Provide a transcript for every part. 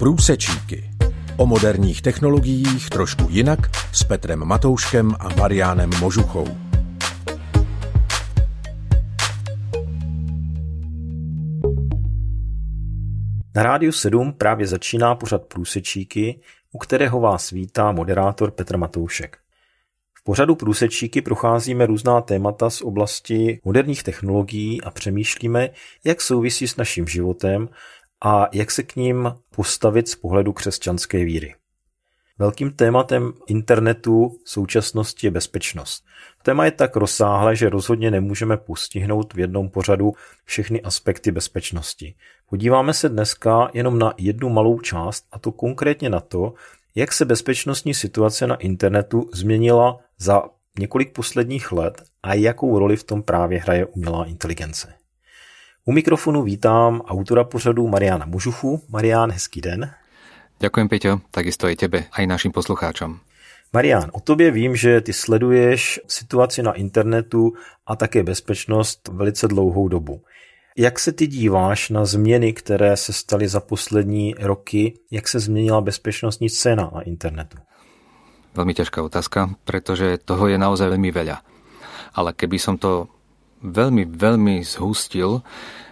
Průsečíky. O moderních technologiích trošku jinak s Petrem Matouškem a Mariánem Možuchou. Na rádiu 7 právě začíná pořad Průsečíky, u kterého vás vítá moderátor Petr Matoušek. V pořadu Průsečíky procházíme různá témata z oblasti moderních technologií a přemýšlíme, jak souvisí s naším životem a jak se k ním postavit z pohledu křesťanské víry. Velkým tématem internetu současnosti je bezpečnost. Téma je tak rozsáhlé, že rozhodně nemůžeme postihnout v jednom pořadu všechny aspekty bezpečnosti. Podíváme se dneska jenom na jednu malou část, a to konkrétně na to, jak se bezpečnostní situace na internetu změnila za několik posledních let a jakou roli v tom právě hraje umělá inteligence. U mikrofonu vítám autora pořadu Mariana Mužuchu. Marián, hezký den. Ďakujem, Peťo, takisto aj tebe, aj našim poslucháčom. Marian, o tobě vím, že ty sleduješ situaci na internetu a také bezpečnost velice dlouhou dobu. Jak se ty díváš na změny, které se staly za poslední roky? Jak se změnila bezpečnostní scéna na internetu? Veľmi ťažká otázka, pretože toho je naozaj veľmi veľa. Ale keby som to veľmi, veľmi zhustil,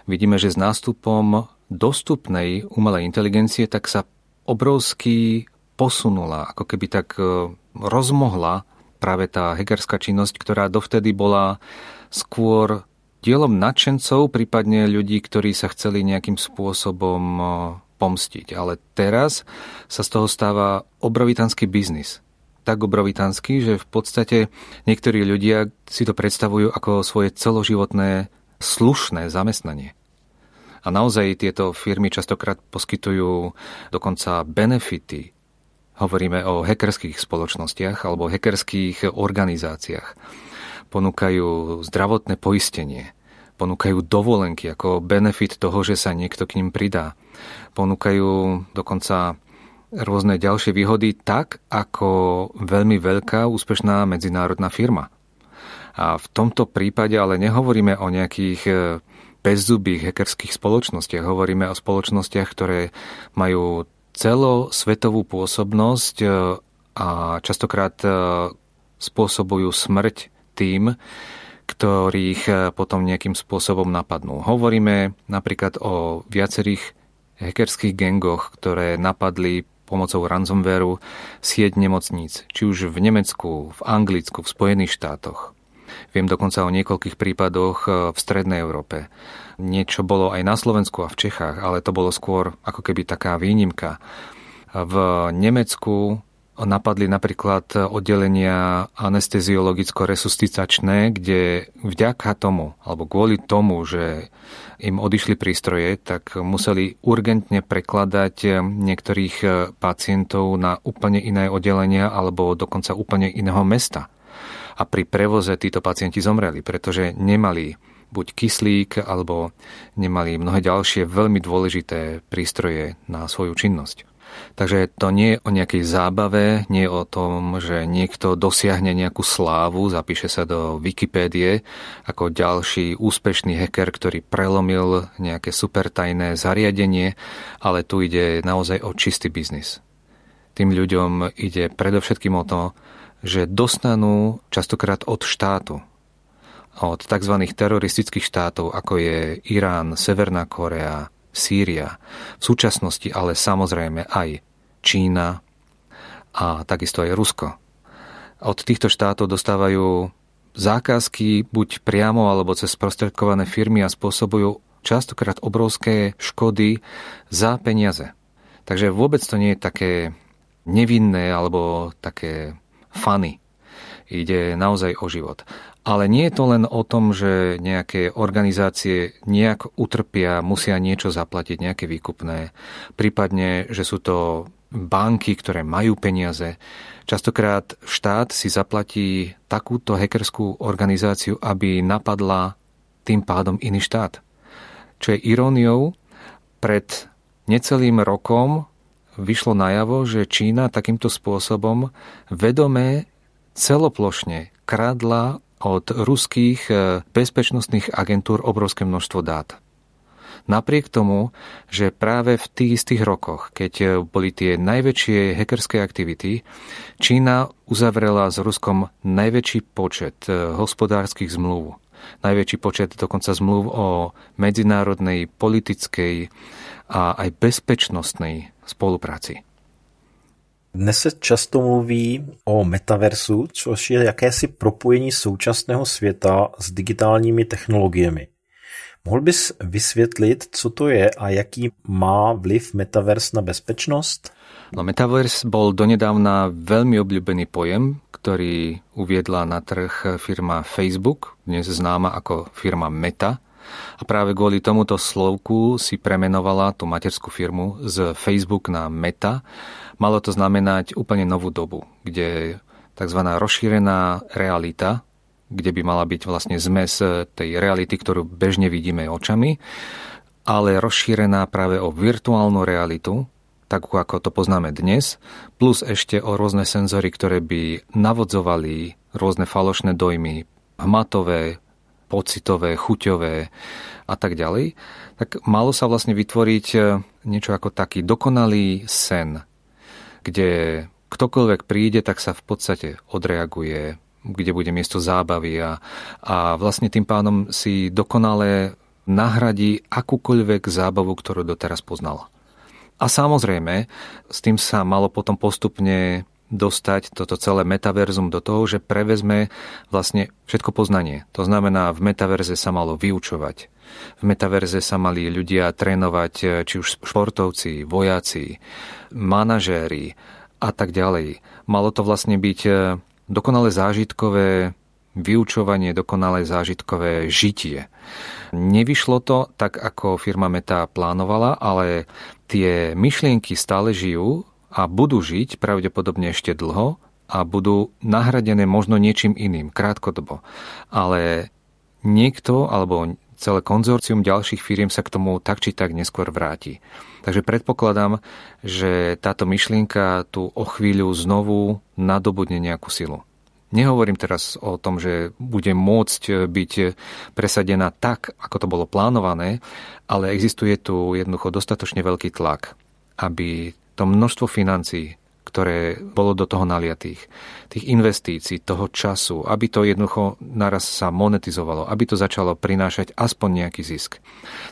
vidíme, že s nástupom dostupnej umelej inteligencie tak sa obrovsky posunula, ako keby tak e, rozmohla práve tá hackerská činnosť, ktorá dovtedy bola skôr dielom nadšencov, prípadne ľudí, ktorí sa chceli nejakým spôsobom e, pomstiť. Ale teraz sa z toho stáva obrovitánsky biznis tak obrovitánsky, že v podstate niektorí ľudia si to predstavujú ako svoje celoživotné slušné zamestnanie. A naozaj tieto firmy častokrát poskytujú dokonca benefity. Hovoríme o hackerských spoločnostiach alebo hackerských organizáciách. Ponúkajú zdravotné poistenie, ponúkajú dovolenky ako benefit toho, že sa niekto k ním pridá. Ponúkajú dokonca rôzne ďalšie výhody tak, ako veľmi veľká úspešná medzinárodná firma. A v tomto prípade ale nehovoríme o nejakých e, bezzubých hackerských spoločnostiach. Hovoríme o spoločnostiach, ktoré majú celosvetovú pôsobnosť e, a častokrát e, spôsobujú smrť tým, ktorých potom nejakým spôsobom napadnú. Hovoríme napríklad o viacerých hackerských gengoch, ktoré napadli pomocou ransomwareu sieť nemocníc, či už v Nemecku, v Anglicku, v Spojených štátoch. Viem dokonca o niekoľkých prípadoch e, v Strednej Európe. Niečo bolo aj na Slovensku a v Čechách, ale to bolo skôr ako keby taká výnimka. V Nemecku napadli napríklad oddelenia anesteziologicko-resuscitačné, kde vďaka tomu, alebo kvôli tomu, že im odišli prístroje, tak museli urgentne prekladať niektorých pacientov na úplne iné oddelenia alebo dokonca úplne iného mesta. A pri prevoze títo pacienti zomreli, pretože nemali buď kyslík, alebo nemali mnohé ďalšie veľmi dôležité prístroje na svoju činnosť. Takže to nie je o nejakej zábave, nie o tom, že niekto dosiahne nejakú slávu, zapíše sa do Wikipédie ako ďalší úspešný hacker, ktorý prelomil nejaké supertajné zariadenie, ale tu ide naozaj o čistý biznis. Tým ľuďom ide predovšetkým o to, že dostanú častokrát od štátu, od tzv. teroristických štátov, ako je Irán, Severná Korea, Sýria, v súčasnosti ale samozrejme aj Čína a takisto aj Rusko. Od týchto štátov dostávajú zákazky buď priamo alebo cez prostredkované firmy a spôsobujú častokrát obrovské škody za peniaze. Takže vôbec to nie je také nevinné alebo také fany. Ide naozaj o život. Ale nie je to len o tom, že nejaké organizácie nejak utrpia, musia niečo zaplatiť, nejaké výkupné. Prípadne, že sú to banky, ktoré majú peniaze. Častokrát štát si zaplatí takúto hackerskú organizáciu, aby napadla tým pádom iný štát. Čo je iróniou, pred necelým rokom vyšlo najavo, že Čína takýmto spôsobom vedomé celoplošne kradla od ruských e, bezpečnostných agentúr obrovské množstvo dát. Napriek tomu, že práve v tých istých rokoch, keď boli tie najväčšie hackerské aktivity, Čína uzavrela s Ruskom najväčší počet eh, hospodárskych zmluv. Najväčší počet dokonca zmluv o medzinárodnej, politickej a aj bezpečnostnej spolupráci. Dnes se často mluví o metaversu, což je jakési propojení současného světa s digitálními technologiemi. Mohl bys vysvětlit, co to je a jaký má vliv metavers na bezpečnosť? No Metaverse bol donedávna veľmi obľúbený pojem, ktorý uviedla na trh firma Facebook, dnes známa ako firma Meta. A práve kvôli tomuto slovku si premenovala tú materskú firmu z Facebook na Meta. Malo to znamenať úplne novú dobu, kde tzv. rozšírená realita kde by mala byť vlastne zmes tej reality, ktorú bežne vidíme očami, ale rozšírená práve o virtuálnu realitu, tak ako to poznáme dnes, plus ešte o rôzne senzory, ktoré by navodzovali rôzne falošné dojmy, hmatové, pocitové, chuťové a tak ďalej, tak malo sa vlastne vytvoriť eh, niečo ako taký dokonalý sen, kde ktokoľvek príde, tak sa v podstate odreaguje kde bude miesto zábavy a, a vlastne tým pádom si dokonale nahradí akúkoľvek zábavu, ktorú doteraz poznal. A samozrejme, s tým sa malo potom postupne dostať toto celé metaverzum do toho, že prevezme vlastne všetko poznanie. To znamená, v metaverze sa malo vyučovať. V metaverze sa mali ľudia trénovať, či už športovci, vojaci, manažéri a tak ďalej. Malo to vlastne byť dokonale zážitkové vyučovanie, dokonale zážitkové žitie. Nevyšlo to tak, ako firma Meta plánovala, ale tie myšlienky stále žijú a budú žiť pravdepodobne ešte dlho a budú nahradené možno niečím iným, krátkodobo. Ale niekto alebo celé konzorcium ďalších firiem sa k tomu tak či tak neskôr vráti. Takže predpokladám, že táto myšlienka tu o chvíľu znovu nadobudne nejakú silu. Nehovorím teraz o tom, že bude môcť byť presadená tak, ako to bolo plánované, ale existuje tu jednoducho dostatočne veľký tlak, aby to množstvo financií, ktoré bolo do toho naliatých, tých investícií, toho času, aby to jednoducho naraz sa monetizovalo, aby to začalo prinášať aspoň nejaký zisk.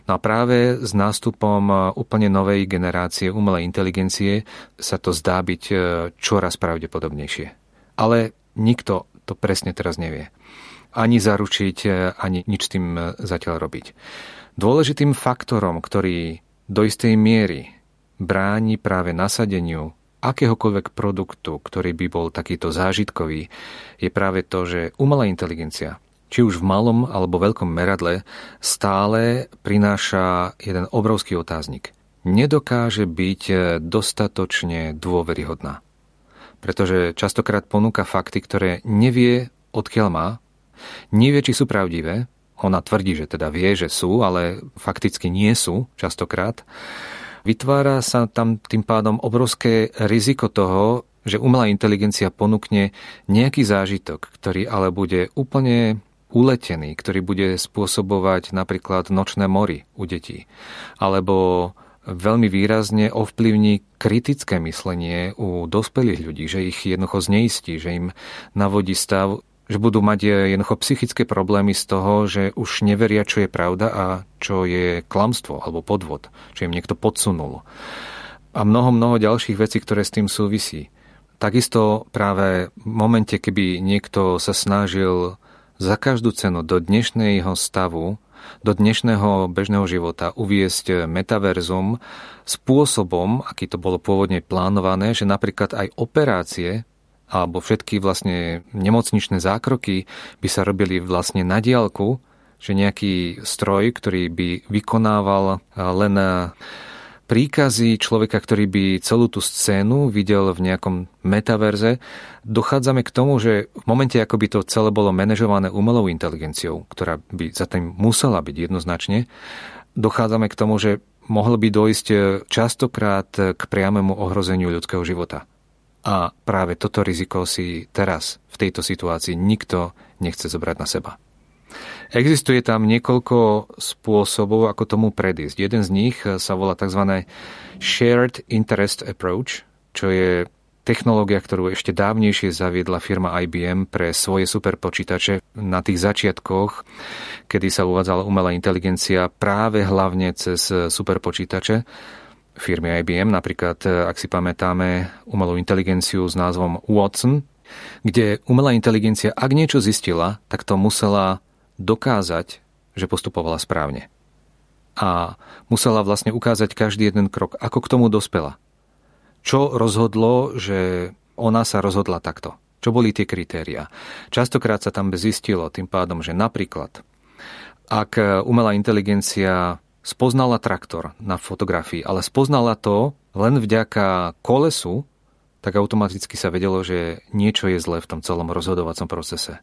No a práve s nástupom úplne novej generácie umelej inteligencie sa to zdá byť e, čoraz pravdepodobnejšie. Ale nikto to presne teraz nevie. Ani zaručiť, e, ani nič s tým e, zatiaľ robiť. Dôležitým faktorom, ktorý do istej miery bráni práve nasadeniu akéhokoľvek produktu, ktorý by bol takýto zážitkový, je práve to, že umelá inteligencia, či už v malom alebo veľkom meradle, stále prináša jeden obrovský otáznik. Nedokáže byť dostatočne dôveryhodná. Pretože častokrát ponúka fakty, ktoré nevie, odkiaľ má, nevie, či sú pravdivé, ona tvrdí, že teda vie, že sú, ale fakticky nie sú častokrát vytvára sa tam tým pádom obrovské riziko toho, že umelá inteligencia ponúkne nejaký zážitok, ktorý ale bude úplne uletený, ktorý bude spôsobovať napríklad nočné mory u detí. Alebo veľmi výrazne ovplyvní kritické myslenie u dospelých ľudí, že ich jednoducho zneistí, že im navodí stav že budú mať jednoducho psychické problémy z toho, že už neveria, čo je pravda a čo je klamstvo alebo podvod, čo im niekto podsunul. A mnoho, mnoho ďalších vecí, ktoré s tým súvisí. Takisto práve v momente, keby niekto sa snažil za každú cenu do dnešného stavu, do dnešného bežného života uviesť metaverzum spôsobom, aký to bolo pôvodne plánované, že napríklad aj operácie alebo všetky vlastne nemocničné zákroky by sa robili vlastne na diálku, že nejaký stroj, ktorý by vykonával len príkazy človeka, ktorý by celú tú scénu videl v nejakom metaverze, dochádzame k tomu, že v momente, ako by to celé bolo manažované umelou inteligenciou, ktorá by za tým musela byť jednoznačne, dochádzame k tomu, že mohlo by dojsť častokrát k priamému ohrozeniu ľudského života. A práve toto riziko si teraz, v tejto situácii, nikto nechce zobrať na seba. Existuje tam niekoľko spôsobov, ako tomu predísť. Jeden z nich sa volá tzv. Shared Interest Approach, čo je technológia, ktorú ešte dávnejšie zaviedla firma IBM pre svoje superpočítače na tých začiatkoch, kedy sa uvádzala umelá inteligencia práve hlavne cez superpočítače firmy IBM, napríklad ak si pamätáme umelú inteligenciu s názvom Watson, kde umelá inteligencia, ak niečo zistila, tak to musela dokázať, že postupovala správne. A musela vlastne ukázať každý jeden krok, ako k tomu dospela. Čo rozhodlo, že ona sa rozhodla takto? Čo boli tie kritéria? Častokrát sa tam zistilo tým pádom, že napríklad, ak umelá inteligencia spoznala traktor na fotografii, ale spoznala to len vďaka kolesu, tak automaticky sa vedelo, že niečo je zlé v tom celom rozhodovacom procese.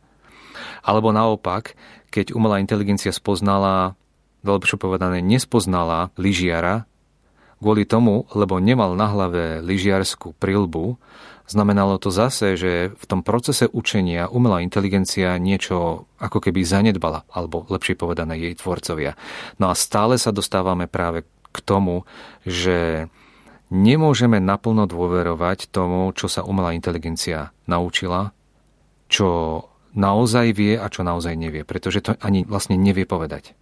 Alebo naopak, keď umelá inteligencia spoznala, lepšie povedané, nespoznala lyžiara, kvôli tomu, lebo nemal na hlave lyžiarskú prilbu, znamenalo to zase, že v tom procese učenia umelá inteligencia niečo ako keby zanedbala, alebo lepšie povedané jej tvorcovia. No a stále sa dostávame práve k tomu, že nemôžeme naplno dôverovať tomu, čo sa umelá inteligencia naučila, čo naozaj vie a čo naozaj nevie, pretože to ani vlastne nevie povedať.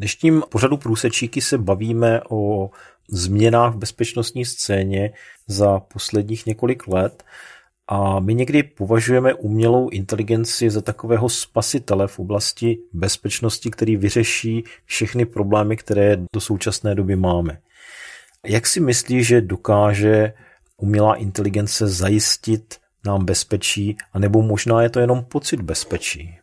Dnešním pořadu Průsečíky se bavíme o změnách v bezpečnostní scéně za posledních několik let a my někdy považujeme umělou inteligenci za takového spasitele v oblasti bezpečnosti, který vyřeší všechny problémy, které do současné doby máme. Jak si myslíš, že dokáže umělá inteligence zajistit nám bezpečí, anebo možná je to jenom pocit bezpečí?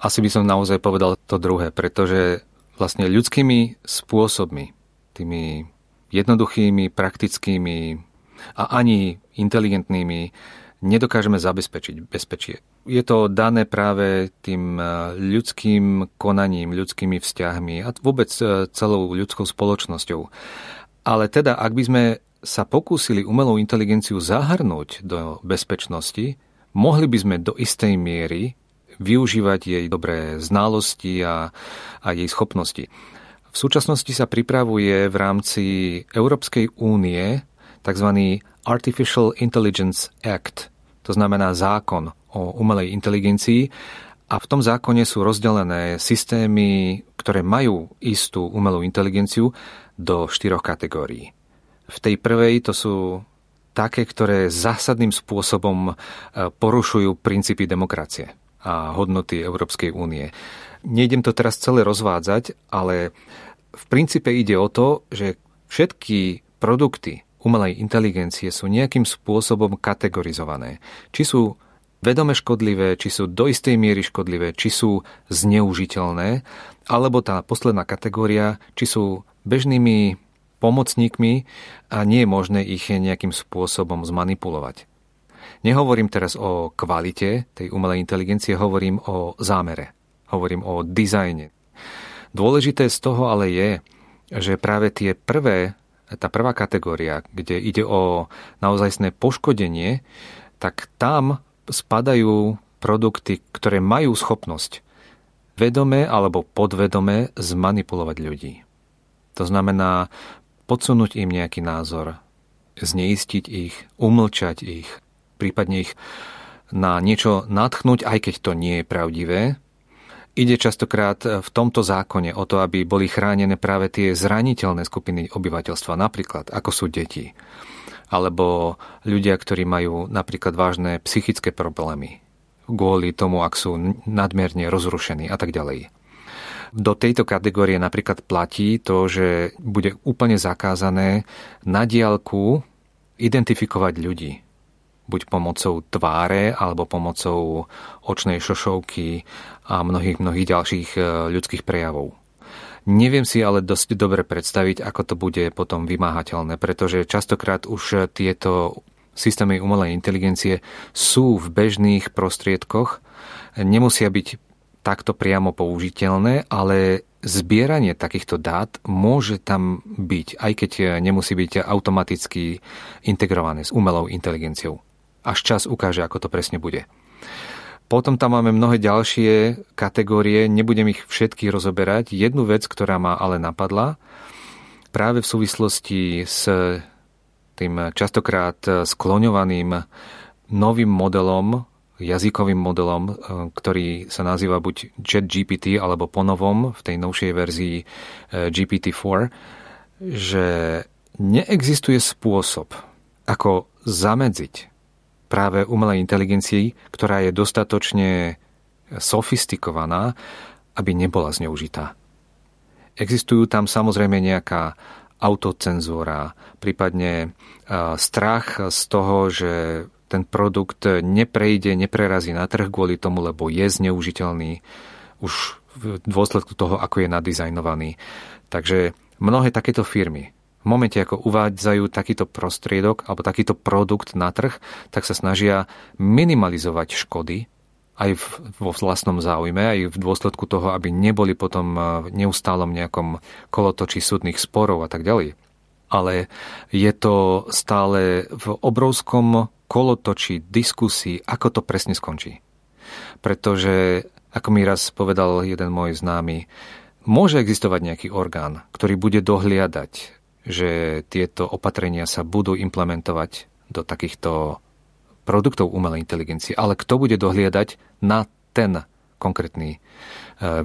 Asi by som naozaj povedal to druhé, pretože vlastne ľudskými spôsobmi, tými jednoduchými, praktickými a ani inteligentnými nedokážeme zabezpečiť bezpečie. Je to dané práve tým ľudským konaním, ľudskými vzťahmi a vôbec celou ľudskou spoločnosťou. Ale teda, ak by sme sa pokúsili umelú inteligenciu zahrnúť do bezpečnosti, mohli by sme do istej miery využívať jej dobré znalosti a, a jej schopnosti. V súčasnosti sa pripravuje v rámci Európskej únie tzv. Artificial Intelligence Act, to znamená zákon o umelej inteligencii a v tom zákone sú rozdelené systémy, ktoré majú istú umelú inteligenciu do štyroch kategórií. V tej prvej to sú také, ktoré zásadným spôsobom e, porušujú princípy demokracie a hodnoty Európskej únie. Nejdem to teraz celé rozvádzať, ale v princípe ide o to, že všetky produkty umelej inteligencie sú nejakým spôsobom kategorizované. Či sú vedome škodlivé, či sú do istej miery škodlivé, či sú zneužiteľné, alebo tá posledná kategória, či sú bežnými pomocníkmi a nie je možné ich nejakým spôsobom zmanipulovať. Nehovorím teraz o kvalite tej umelej inteligencie, hovorím o zámere, hovorím o dizajne. Dôležité z toho ale je, že práve tie prvé, tá prvá kategória, kde ide o naozajstné poškodenie, tak tam spadajú produkty, ktoré majú schopnosť vedome alebo podvedome zmanipulovať ľudí. To znamená podsunúť im nejaký názor, zneistiť ich, umlčať ich, prípadne ich na niečo natchnúť, aj keď to nie je pravdivé. Ide častokrát v tomto zákone o to, aby boli chránené práve tie zraniteľné skupiny obyvateľstva, napríklad ako sú deti, alebo ľudia, ktorí majú napríklad vážne psychické problémy, kvôli tomu, ak sú nadmierne rozrušení a tak ďalej. Do tejto kategórie napríklad platí to, že bude úplne zakázané na diálku identifikovať ľudí. Buď pomocou tváre, alebo pomocou očnej šošovky a mnohých, mnohých ďalších e, ľudských prejavov. Neviem si ale dosť dobre predstaviť, ako to bude potom vymáhateľné, pretože častokrát už tieto systémy umelej inteligencie sú v bežných prostriedkoch, nemusia byť takto priamo použiteľné, ale zbieranie takýchto dát môže tam byť, aj keď nemusí byť automaticky integrované s umelou inteligenciou. Až čas ukáže, ako to presne bude. Potom tam máme mnohé ďalšie kategórie, nebudem ich všetky rozoberať. Jednu vec, ktorá ma ale napadla, práve v súvislosti s tým častokrát skloňovaným novým modelom, jazykovým modelom, e, ktorý sa nazýva buď ChatGPT alebo ponovom v tej novšej verzii e, GPT-4, že neexistuje spôsob, ako zamedziť práve umelej inteligencii, ktorá je dostatočne sofistikovaná, aby nebola zneužitá. Existujú tam samozrejme nejaká autocenzúra, prípadne e, strach z toho, že ten produkt neprejde, neprerazí na trh kvôli tomu, lebo je zneužiteľný už v dôsledku toho, ako je nadizajnovaný. Takže mnohé takéto firmy momente, ako uvádzajú takýto prostriedok alebo takýto produkt na trh, tak sa snažia minimalizovať škody aj vo vlastnom záujme, aj v dôsledku toho, aby neboli potom v neustálom nejakom kolotoči súdnych sporov a tak ďalej. Ale je to stále v obrovskom kolotočí, diskusí, ako to presne skončí. Pretože, ako mi raz povedal jeden môj známy, môže existovať nejaký orgán, ktorý bude dohliadať, že tieto opatrenia sa budú implementovať do takýchto produktov umelej inteligencie. Ale kto bude dohliadať na ten konkrétny e,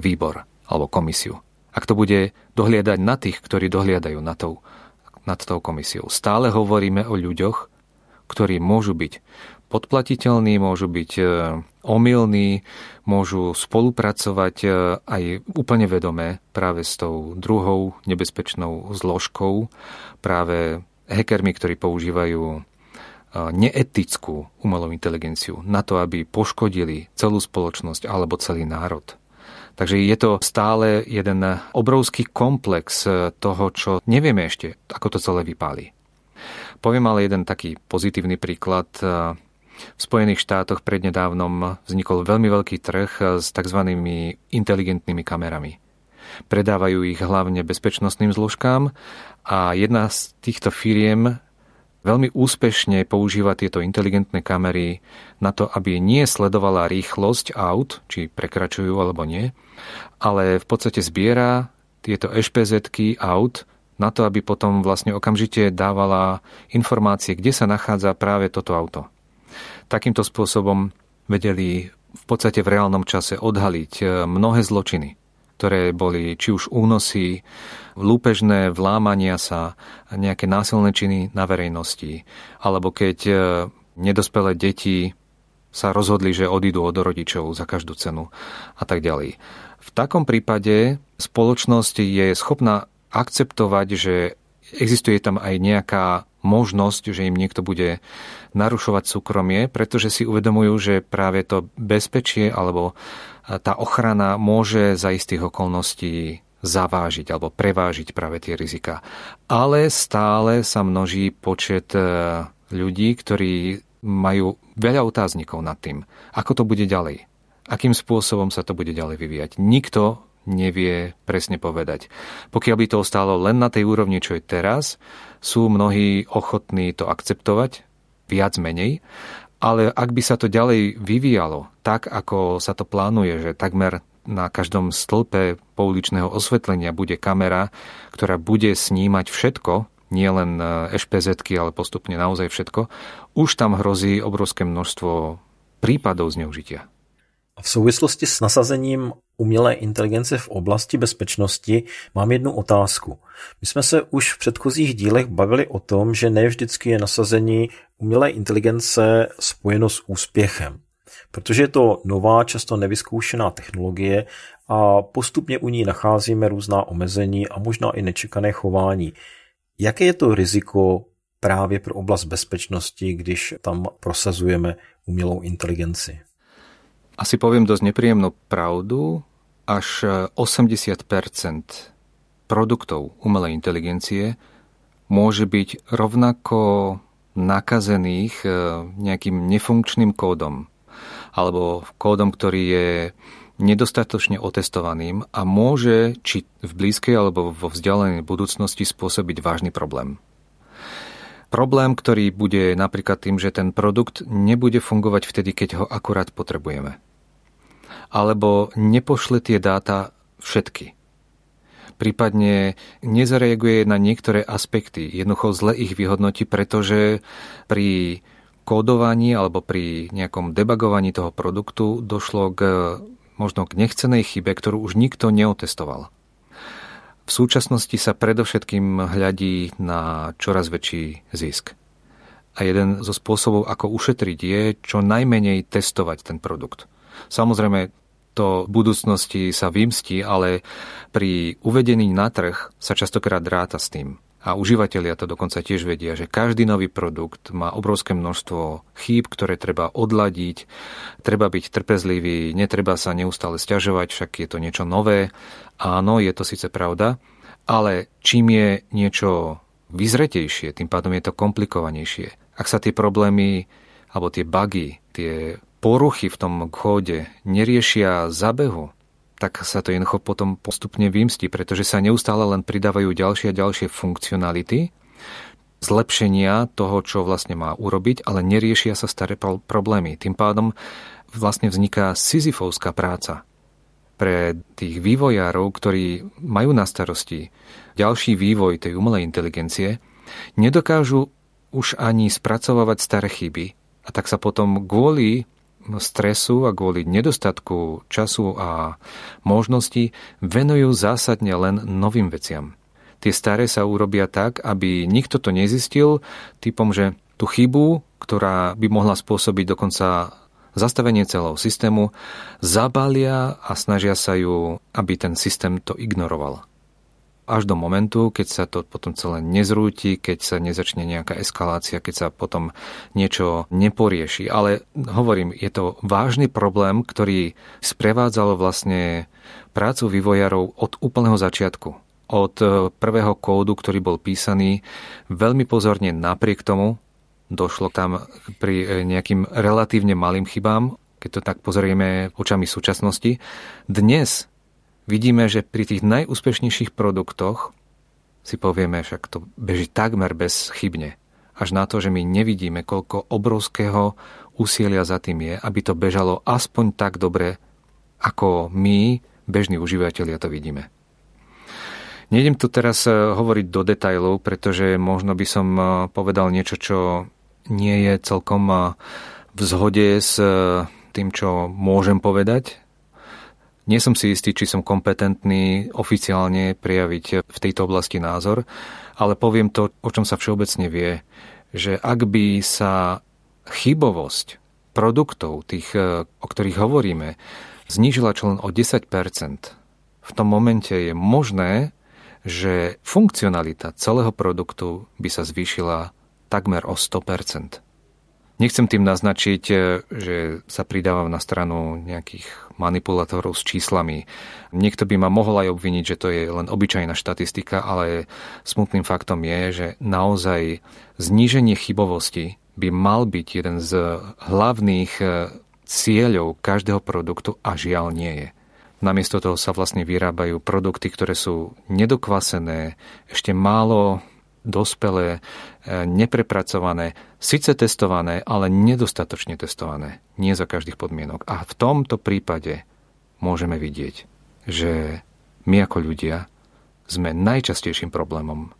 výbor alebo komisiu? A kto bude dohliadať na tých, ktorí dohliadajú na tou, nad tou komisiou? Stále hovoríme o ľuďoch, ktorí môžu byť podplatiteľní, môžu byť e, omylní, môžu spolupracovať e, aj úplne vedomé práve s tou druhou nebezpečnou zložkou, práve hackermi, ktorí používajú e, neetickú umelú inteligenciu na to, aby poškodili celú spoločnosť alebo celý národ. Takže je to stále jeden obrovský komplex toho, čo nevieme ešte, ako to celé vypáli. Poviem ale jeden taký pozitívny príklad. V Spojených štátoch prednedávnom vznikol veľmi veľký trh s tzv. inteligentnými kamerami. Predávajú ich hlavne bezpečnostným zložkám a jedna z týchto firiem veľmi úspešne používa tieto inteligentné kamery na to, aby nie sledovala rýchlosť aut, či prekračujú alebo nie, ale v podstate zbiera tieto ešpz aut na to, aby potom vlastne okamžite dávala informácie, kde sa nachádza práve toto auto. Takýmto spôsobom vedeli v podstate v reálnom čase odhaliť e, mnohé zločiny, ktoré boli či už únosy, lúpežné vlámania sa, nejaké násilné činy na verejnosti, alebo keď e, nedospelé deti sa rozhodli, že odídu od rodičov za každú cenu a tak ďalej. V takom prípade spoločnosť je schopná akceptovať, že existuje tam aj nejaká možnosť, že im niekto bude narušovať súkromie, pretože si uvedomujú, že práve to bezpečie alebo tá ochrana môže za istých okolností zavážiť alebo prevážiť práve tie rizika. Ale stále sa množí počet e, ľudí, ktorí majú veľa otáznikov nad tým, ako to bude ďalej. Akým spôsobom sa to bude ďalej vyvíjať. Nikto nevie presne povedať. Pokiaľ by to ostalo len na tej úrovni, čo je teraz, sú mnohí ochotní to akceptovať, viac menej, ale ak by sa to ďalej vyvíjalo tak, ako sa to plánuje, že takmer na každom stĺpe pouličného osvetlenia bude kamera, ktorá bude snímať všetko, nie len ešpz ale postupne naozaj všetko, už tam hrozí obrovské množstvo prípadov zneužitia. V souvislosti s nasazením umělé inteligence v oblasti bezpečnosti mám jednu otázku. My jsme se už v předchozích dílech bavili o tom, že ne vždycky je nasazení umělé inteligence spojeno s úspěchem. Protože je to nová, často nevyzkoušená technologie a postupně u ní nacházíme různá omezení a možná i nečekané chování. Jaké je to riziko právě pro oblast bezpečnosti, když tam prosazujeme umělou inteligenci? Asi poviem dosť nepríjemnú pravdu. Až 80% produktov umelej inteligencie môže byť rovnako nakazených e, nejakým nefunkčným kódom alebo kódom, ktorý je nedostatočne otestovaným a môže či v blízkej alebo vo vzdialenej budúcnosti spôsobiť vážny problém. Problém, ktorý bude napríklad tým, že ten produkt nebude fungovať vtedy, keď ho akurát potrebujeme. Alebo nepošle tie dáta všetky. Prípadne nezareaguje na niektoré aspekty, jednoducho zle ich vyhodnotí, pretože pri kódovaní alebo pri nejakom debagovaní toho produktu došlo k možno k nechcenej chybe, ktorú už nikto neotestoval. V súčasnosti sa predovšetkým hľadí na čoraz väčší zisk. A jeden zo spôsobov, ako ušetriť, je čo najmenej testovať ten produkt. Samozrejme, to v budúcnosti sa vymstí, ale pri uvedení na trh sa častokrát dráta s tým. A užívateľia to dokonca tiež vedia, že každý nový produkt má obrovské množstvo chýb, ktoré treba odladiť, treba byť trpezlivý, netreba sa neustále stiažovať, však je to niečo nové. Áno, je to síce pravda, ale čím je niečo vyzretejšie, tým pádom je to komplikovanejšie. Ak sa tie problémy alebo tie bugy, tie poruchy v tom kóde neriešia zabehu, tak sa to jednoducho potom postupne vymstí, pretože sa neustále len pridávajú ďalšie a ďalšie funkcionality, zlepšenia toho, čo vlastne má urobiť, ale neriešia sa staré problémy. Tým pádom vlastne vzniká sizifovská práca pre tých vývojárov, ktorí majú na starosti ďalší vývoj tej umelej inteligencie, nedokážu už ani spracovávať staré chyby a tak sa potom kvôli stresu a kvôli nedostatku času a možností venujú zásadne len novým veciam. Tie staré sa urobia tak, aby nikto to nezistil, typom, že tú chybu, ktorá by mohla spôsobiť dokonca zastavenie celého systému, zabalia a snažia sa ju, aby ten systém to ignoroval až do momentu, keď sa to potom celé nezrúti, keď sa nezačne nejaká eskalácia, keď sa potom niečo neporieši. Ale hovorím, je to vážny problém, ktorý sprevádzal vlastne prácu vývojárov od úplného začiatku. Od e, prvého kódu, ktorý bol písaný, veľmi pozorne napriek tomu došlo tam pri e, nejakým relatívne malým chybám, keď to tak pozrieme očami súčasnosti. Dnes vidíme, že pri tých najúspešnejších produktoch si povieme, však to beží takmer bezchybne. Až na to, že my nevidíme, koľko obrovského úsilia za tým je, aby to bežalo aspoň tak dobre, ako my, bežní užívateľia, to vidíme. Nejdem tu teraz eh, hovoriť do detajlov, pretože možno by som eh, povedal niečo, čo nie je celkom eh, v zhode s tým, čo môžem povedať, nie som si istý, či som kompetentný oficiálne prijaviť v tejto oblasti názor, ale poviem to, o čom sa všeobecne vie, že ak by sa chybovosť produktov, tých, e, o ktorých hovoríme, znížila čo len o 10% v tom momente je možné, že funkcionalita celého produktu by sa zvýšila takmer o 100 Nechcem tým naznačiť, e, že sa pridávam na stranu nejakých manipulátorov s číslami. Niekto by ma mohol aj obviniť, že to je len obyčajná štatistika, ale smutným faktom je, že naozaj zníženie chybovosti by mal byť jeden z hlavných e, cieľov každého produktu a žiaľ nie je. Namiesto toho sa vlastne vyrábajú produkty, ktoré sú nedokvasené, ešte málo dospelé, e, neprepracované, síce testované, ale nedostatočne testované. Nie za každých podmienok. A v tomto prípade môžeme vidieť, že my ako ľudia sme najčastejším problémom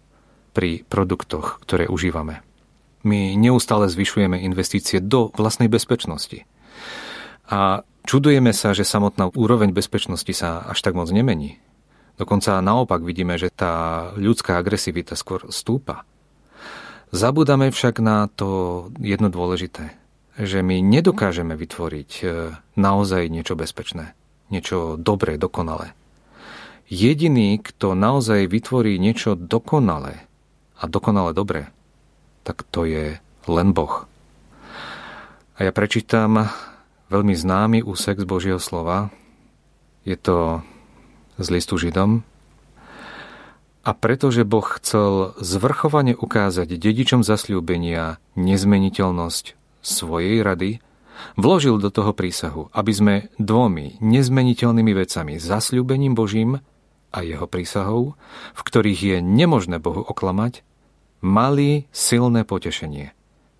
pri produktoch, ktoré užívame. My neustále zvyšujeme investície do vlastnej bezpečnosti. A čudujeme sa, že samotná úroveň bezpečnosti sa až tak moc nemení. Dokonca naopak vidíme, že tá ľudská agresivita skôr stúpa. Zabúdame však na to jedno dôležité, že my nedokážeme vytvoriť e, naozaj niečo bezpečné, niečo dobré, dokonalé. Jediný, kto naozaj vytvorí niečo dokonalé a dokonale dobré, tak to je len Boh. A ja prečítam veľmi známy úsek z Božieho slova. Je to z listu Židom. A pretože Boh chcel zvrchovane ukázať dedičom zasľúbenia nezmeniteľnosť svojej rady, vložil do toho prísahu, aby sme dvomi nezmeniteľnými vecami, zasľúbením Božím a jeho prísahou, v ktorých je nemožné Bohu oklamať, mali silné potešenie.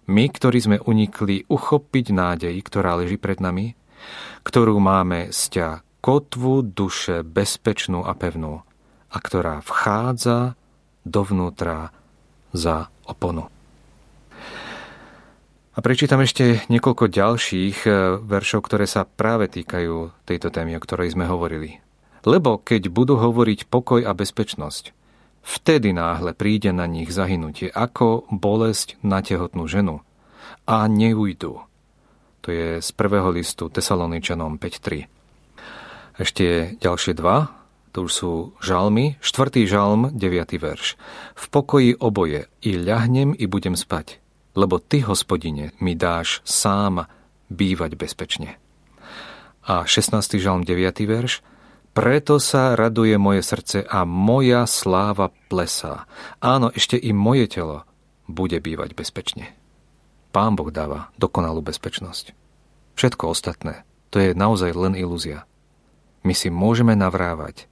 My, ktorí sme unikli uchopiť nádej, ktorá leží pred nami, ktorú máme sťa kotvu duše bezpečnú a pevnú a ktorá vchádza dovnútra za oponu. A prečítam ešte niekoľko ďalších e, veršov, ktoré sa práve týkajú tejto témy, o ktorej sme hovorili. Lebo keď budú hovoriť pokoj a bezpečnosť, vtedy náhle príde na nich zahynutie, ako bolesť na tehotnú ženu. A neujdu. To je z prvého listu Tesaloničanom 5.3. Ešte ďalšie dva, to už sú žalmy, štvrtý žalm, 9. verš. V pokoji oboje i ľahnem i budem spať lebo Ty, hospodine, mi dáš sám bývať bezpečne. A 16. žalm 9. verš Preto sa raduje moje srdce a moja sláva plesá. Áno, ešte i moje telo bude bývať bezpečne. Pán Boh dáva dokonalú bezpečnosť. Všetko ostatné, to je naozaj len ilúzia. My si môžeme navrávať,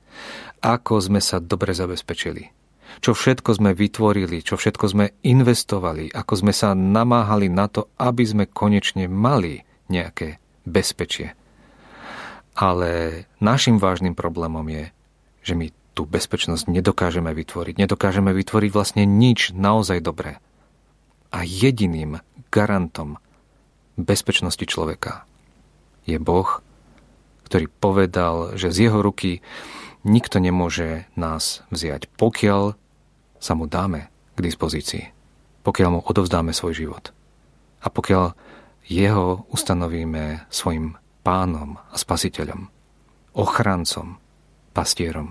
ako sme sa dobre zabezpečili, čo všetko sme vytvorili, čo všetko sme investovali, ako sme sa namáhali na to, aby sme konečne mali nejaké bezpečie. Ale našim vážnym problémom je, že my tú bezpečnosť nedokážeme vytvoriť. Nedokážeme vytvoriť vlastne nič naozaj dobré. A jediným garantom bezpečnosti človeka je Boh, ktorý povedal, že z jeho ruky nikto nemôže nás vziať, pokiaľ sa mu dáme k dispozícii, pokiaľ mu odovzdáme svoj život a pokiaľ jeho ustanovíme svojim pánom a spasiteľom, ochrancom, pastierom.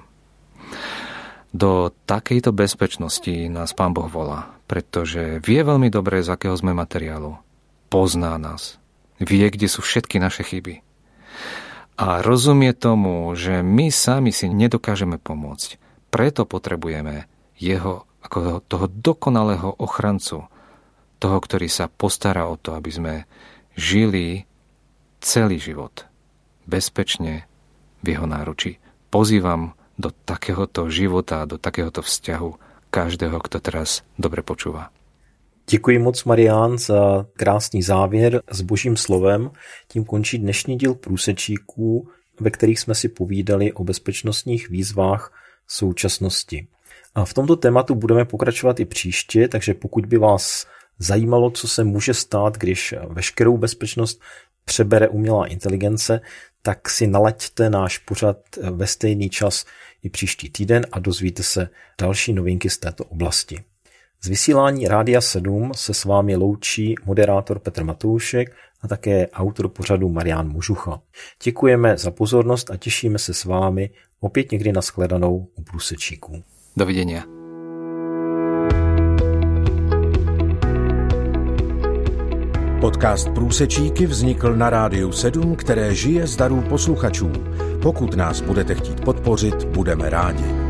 Do takejto bezpečnosti nás Pán Boh volá, pretože vie veľmi dobre, z akého sme materiálu. Pozná nás. Vie, kde sú všetky naše chyby. A rozumie tomu, že my sami si nedokážeme pomôcť. Preto potrebujeme jeho ako toho dokonalého ochrancu, toho, ktorý sa postará o to, aby sme žili celý život bezpečne v jeho náruči. Pozývam do takéhoto života, do takéhoto vzťahu každého, kto teraz dobre počúva. Děkuji moc, Marián, za krásný závěr s božím slovem. Tím končí dnešní díl průsečíků, ve kterých jsme si povídali o bezpečnostních výzvách současnosti. A v tomto tématu budeme pokračovat i příště, takže pokud by vás zajímalo, co se může stát, když veškerou bezpečnost přebere umělá inteligence, tak si nalaďte náš pořad ve stejný čas i příští týden a dozvíte se další novinky z této oblasti. Z vysílání Rádia 7 se s vámi loučí moderátor Petr Matoušek a také autor pořadu Marián Mužucha. Děkujeme za pozornost a těšíme se s vámi opět někdy na shledanou u průsečíků. Dovidenia. Podcast Průsečíky vznikl na Rádiu 7, které žije z darů posluchačů. Pokud nás budete chtít podpořit, budeme rádi.